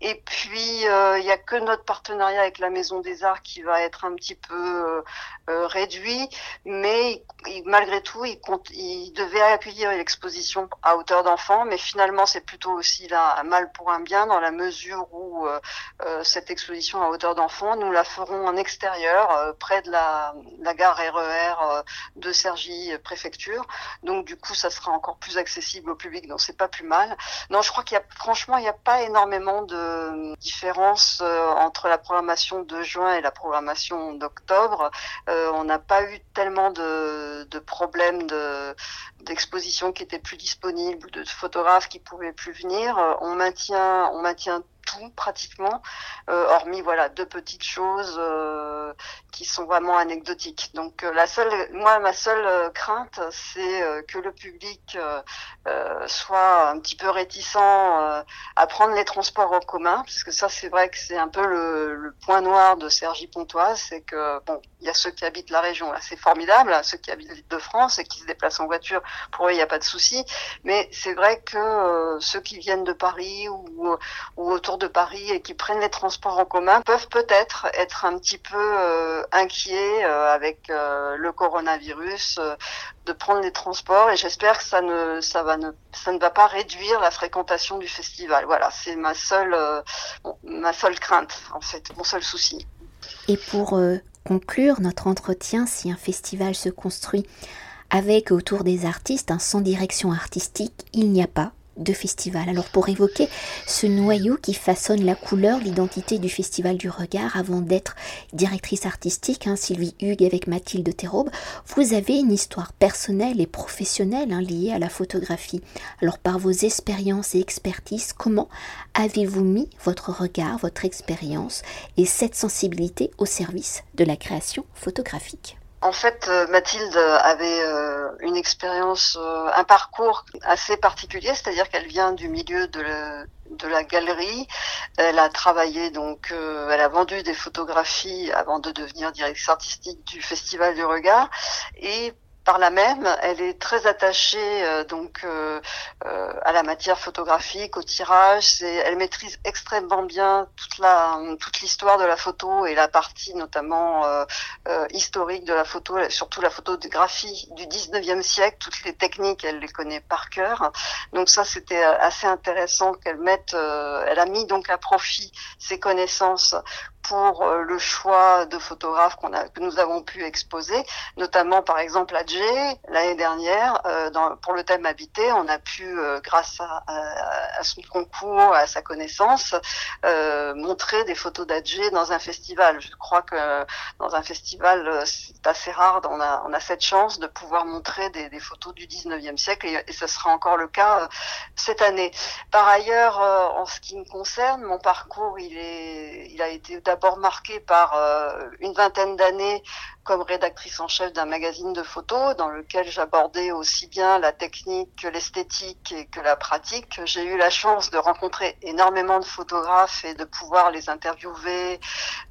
Et puis euh, il n'y a que notre partenariat avec la Maison des Arts qui va être un petit peu euh, euh, réduit, mais malgré tout, il, compte, il devait accueillir une exposition à hauteur d'enfant, mais finalement c'est plutôt aussi là un mal pour un bien dans la mesure où cette exposition à hauteur d'enfant nous la ferons en extérieur, euh, près de la, gare RER e euh, de Cergy préfecture. Donc du coup, ça sera encore plus accessible au public, donc c'est pas plus mal. Non, je crois qu'il y a franchement, il n'y a pas énormément de différence euh, entre la programmation de juin et la programmation d'octobre. on n'a pas eu tellement de, problèmes de d'expositions qui étaient plus disponibles, de photographes qui pouvaient plus venir. On maintient, on maintient tout pratiquement, euh, hormis voilà deux petites choses euh, qui sont vraiment anecdotiques. Donc euh, la seule, moi ma seule crainte, c'est que le public soit un petit peu réticent à prendre les transports en commun, parce que ça c'est vrai que c'est un peu le, point noir de Sergi Pontoise, c'est que bon, il y a ceux qui habitent la région, là c'est formidable, ceux qui habitent l'île de France et qui se déplacent en voiture, pour eux il n'y a pas de souci, mais c'est vrai que ceux qui viennent de Paris ou autour de Paris et qui prennent les transports en commun peuvent peut-être être un petit peu euh, inquiets euh, avec euh, le coronavirus de prendre les transports et j'espère que ça ne ça va ne ça ne va pas réduire la fréquentation du festival. Voilà, c'est ma seule ma seule crainte en fait, mon seul souci. Et pour conclure notre entretien, si un festival se construit avec autour des artistes un sans direction artistique, il n'y a pas de festival. Alors pour évoquer ce noyau qui façonne la couleur, l'identité du Festival du Regard, avant d'être directrice artistique, hein, Sylvie Hugues avec Mathilde Théraube, vous avez une histoire personnelle et professionnelle hein, liée à la photographie. Alors par vos expériences et expertises, comment avez-vous mis votre regard, votre expérience et cette sensibilité au service de la création photographique? En fait, euh, Mathilde avait euh, une expérience, euh, un parcours assez particulier, c'est-à-dire qu'elle vient du milieu de, la galerie. Elle a travaillé donc, elle a vendu des photographies avant de devenir directrice artistique du Festival du Regard. Et par là même, elle est très attachée euh, donc euh, euh, à la matière photographique, au tirage. Elle maîtrise extrêmement bien toute la toute l'histoire de la photo et la partie notamment historique de la photo, surtout la photographie du 19e siècle. Toutes les techniques, elle les connaît par cœur. Donc ça, c'était assez intéressant qu'elle mette. elle a mis donc à profit ses connaissances pour le choix de photographes qu'on a, que nous avons pu exposer, notamment par exemple à J l'année dernière dans, pour le thème habité, on a pu grâce à, à, son concours, à sa connaissance, montrer des photos d'Adjé dans un festival. Je crois que dans un festival, c'est assez rare, on a, on a cette chance de pouvoir montrer des, des photos du 19e siècle et, et, ce sera encore le cas cette année. Par ailleurs, en ce qui me concerne, mon parcours, il, est, il a été d'abord marqué par euh, une vingtaine d'années comme rédactrice en chef d'un magazine de photos dans lequel j'abordais aussi bien la technique que l'esthétique et que la pratique. J'ai eu la chance de rencontrer énormément de photographes et de pouvoir les interviewer.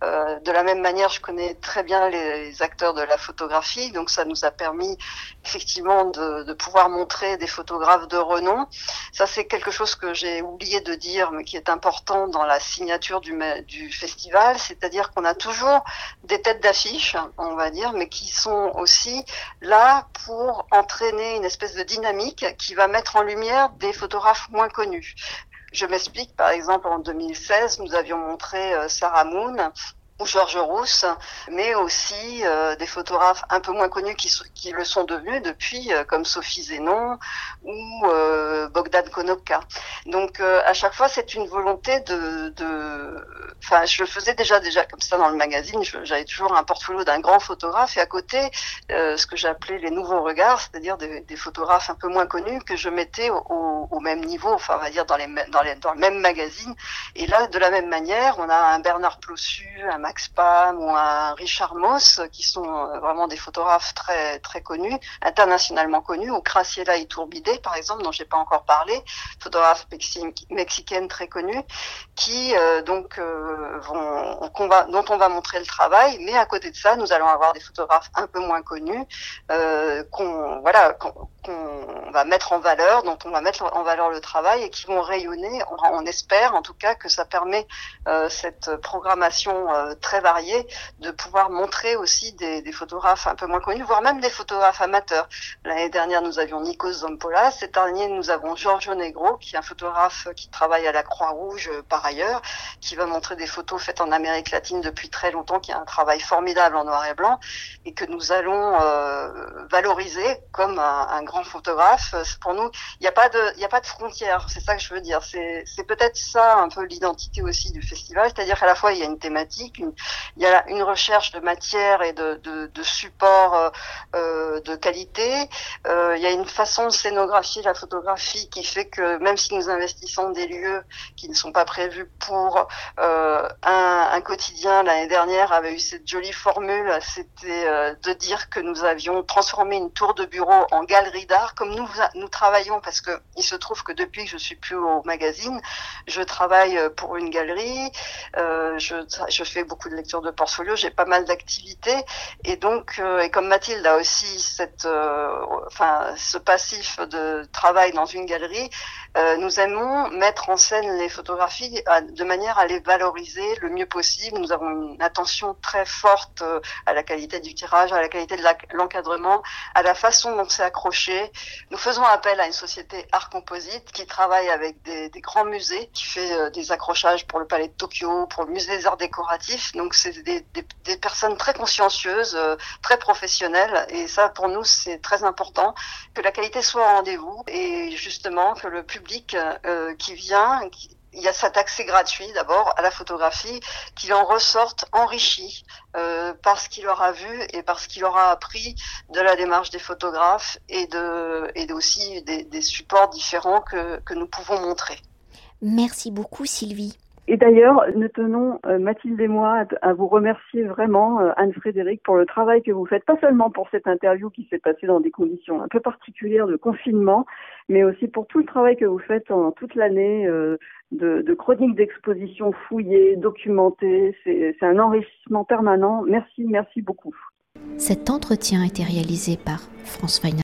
Euh, de la même manière, je connais très bien les acteurs de la photographie, donc ça nous a permis effectivement de, pouvoir montrer des photographes de renom. Ça, c'est quelque chose que j'ai oublié de dire, mais qui est important dans la signature du festival, c'est-à-dire qu'on a toujours des têtes d'affiche. On va dire, mais qui sont aussi là pour entraîner une espèce de dynamique qui va mettre en lumière des photographes moins connus. Je m'explique, par exemple, en 2016, nous avions montré euh, Sarah Moon, ou Georges Rousse, mais aussi euh, des photographes un peu moins connus qui, le sont devenus depuis, euh, comme Sophie Zénon ou euh, Bogdan Konopka. Donc à chaque fois, c'est une volonté de, enfin, je le faisais déjà déjà comme ça dans le magazine. J'avais toujours un portfolio d'un grand photographe et à côté, ce que j'appelais les nouveaux regards, c'est-à-dire des, photographes un peu moins connus que je mettais au, même niveau, enfin, on va dire dans les dans le même magazine. Et là, de la même manière, on a un Bernard Plossu, un Max ou un Richard Moss, qui sont euh, vraiment des photographes très très connus, internationalement connus, ou Graciela Iturbide, par exemple, dont j'ai pas encore parlé, photographe mexicaine très connue, qui euh, donc euh, vont, dont on va montrer le travail, mais à côté de ça, nous allons avoir des photographes un peu moins connus, qu'on voilà, qu'on va mettre en valeur, dont on va mettre en valeur le travail et qui vont rayonner. On, on espère, en tout cas, que ça permet cette programmation très variés, de pouvoir montrer aussi des, photographes un peu moins connus, voire même des photographes amateurs. L'année dernière, nous avions Nikos Zampola. Cette année, nous avons Giorgio Negro, qui est un photographe qui travaille à la Croix-Rouge euh, par ailleurs, qui va montrer des photos faites en Amérique latine depuis très longtemps, qui a un travail formidable en noir et blanc, et que nous allons euh, valoriser comme un, un, grand photographe. Pour nous, il n'y a pas de, il a pas de frontières. C'est ça que je veux dire. C'est peut-être ça un peu l'identité aussi du festival, c'est-à-dire qu'à la fois il y a une thématique, il y a une recherche de matière et de, de, de support euh, euh, de qualité. Euh, il y a une façon de scénographier la photographie qui fait que même si nous investissons des lieux qui ne sont pas prévus pour un, quotidien, l'année dernière avait eu cette jolie formule, c'était de dire que nous avions transformé une tour de bureau en galerie d'art, comme nous nous travaillons parce que il se trouve que depuis que je suis plus au magazine, je travaille pour une galerie, je, je fais beaucoup de lecture de portfolio, j'ai pas mal d'activités et donc euh, et comme Mathilde a aussi cette euh, enfin ce passif de travail dans une galerie, euh, nous aimons mettre en scène les photographies de manière à les valoriser le mieux possible. Nous avons une attention très forte à la qualité du tirage, à la qualité de l'encadrement, à la façon dont c'est accroché. Nous faisons appel à une société art composite qui travaille avec des grands musées, qui fait des accrochages pour le Palais de Tokyo, pour le Musée des Arts Décoratifs. Donc c'est des, personnes très consciencieuses, euh, très professionnelles, et ça pour nous c'est très important que la qualité soit au rendez-vous et justement que le public euh, qui vient, il y a cet accès gratuit d'abord à la photographie, qu'il en ressorte enrichi euh, par ce qu'il aura vu et parce qu'il aura appris de la démarche des photographes et de et aussi des, supports différents que nous pouvons montrer. Merci beaucoup Sylvie. Et d'ailleurs, nous tenons, euh, Mathilde et moi, à vous remercier vraiment, euh, Anne-Frédéric, pour le travail que vous faites, pas seulement pour cette interview qui s'est passée dans des conditions un peu particulières de confinement, mais aussi pour tout le travail que vous faites en toute l'année euh, de, de chroniques d'exposition fouillées, documentées. C'est un enrichissement permanent. Merci, merci beaucoup. Cet entretien a été réalisé par France Feiner.